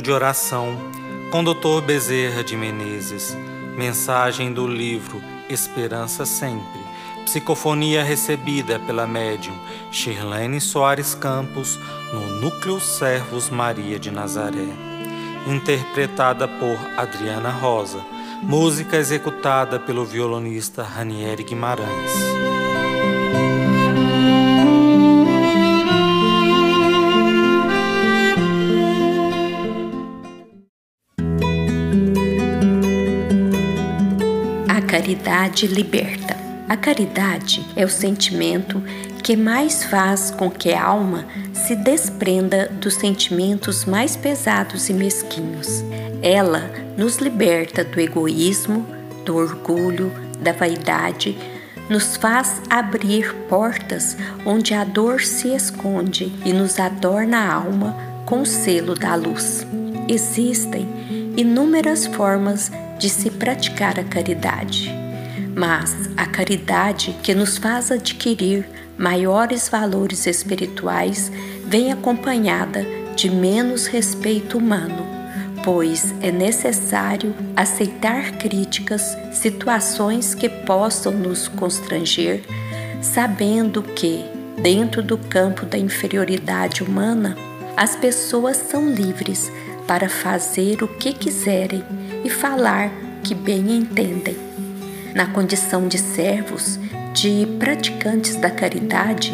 de oração com Dr. Bezerra de Menezes. Mensagem do livro Esperança Sempre. Psicofonia recebida pela médium Shirlene Soares Campos no Núcleo Servos Maria de Nazaré. Interpretada por Adriana Rosa. Música executada pelo violonista Ranieri Guimarães. Caridade liberta. A caridade é o sentimento que mais faz com que a alma se desprenda dos sentimentos mais pesados e mesquinhos. Ela nos liberta do egoísmo, do orgulho, da vaidade, nos faz abrir portas onde a dor se esconde e nos adorna a alma com o selo da luz. Existem inúmeras formas de se praticar a caridade. Mas a caridade que nos faz adquirir maiores valores espirituais vem acompanhada de menos respeito humano, pois é necessário aceitar críticas, situações que possam nos constranger, sabendo que, dentro do campo da inferioridade humana, as pessoas são livres para fazer o que quiserem e falar que bem entendem. Na condição de servos, de praticantes da caridade,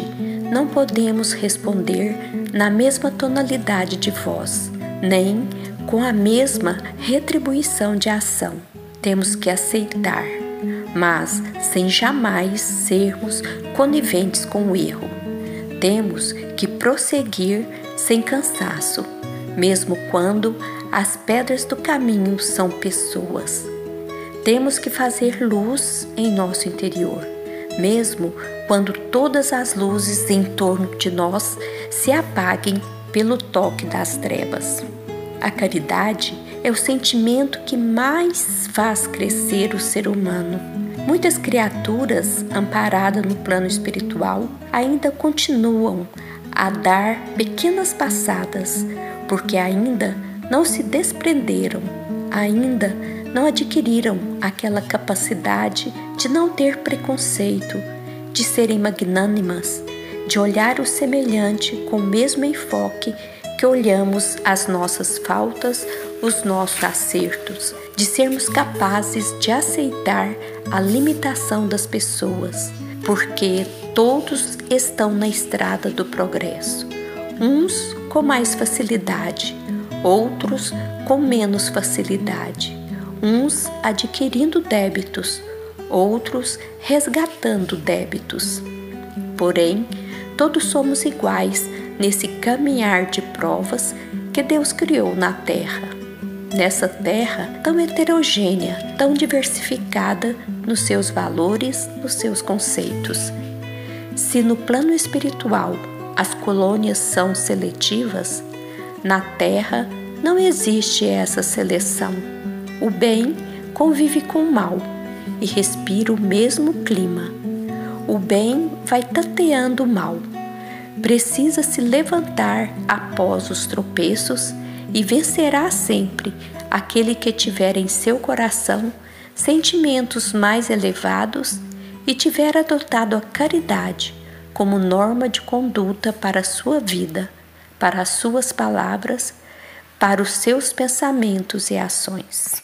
não podemos responder na mesma tonalidade de voz, nem com a mesma retribuição de ação. Temos que aceitar, mas sem jamais sermos coniventes com o erro. Temos que prosseguir sem cansaço, mesmo quando as pedras do caminho são pessoas. Temos que fazer luz em nosso interior, mesmo quando todas as luzes em torno de nós se apaguem pelo toque das trevas. A caridade é o sentimento que mais faz crescer o ser humano. Muitas criaturas amparadas no plano espiritual ainda continuam a dar pequenas passadas porque ainda não se desprenderam, ainda não adquiriram aquela capacidade de não ter preconceito, de serem magnânimas, de olhar o semelhante com o mesmo enfoque que olhamos as nossas faltas, os nossos acertos, de sermos capazes de aceitar a limitação das pessoas, porque todos estão na estrada do progresso uns com mais facilidade, outros com menos facilidade, uns adquirindo débitos, outros resgatando débitos. Porém, todos somos iguais nesse caminhar de provas que Deus criou na Terra. Nessa terra tão heterogênea, tão diversificada nos seus valores, nos seus conceitos. Se no plano espiritual as colônias são seletivas, na Terra não existe essa seleção. O bem convive com o mal e respira o mesmo clima. O bem vai tateando o mal. Precisa se levantar após os tropeços e vencerá sempre aquele que tiver em seu coração sentimentos mais elevados e tiver adotado a caridade como norma de conduta para a sua vida, para as suas palavras, para os seus pensamentos e ações.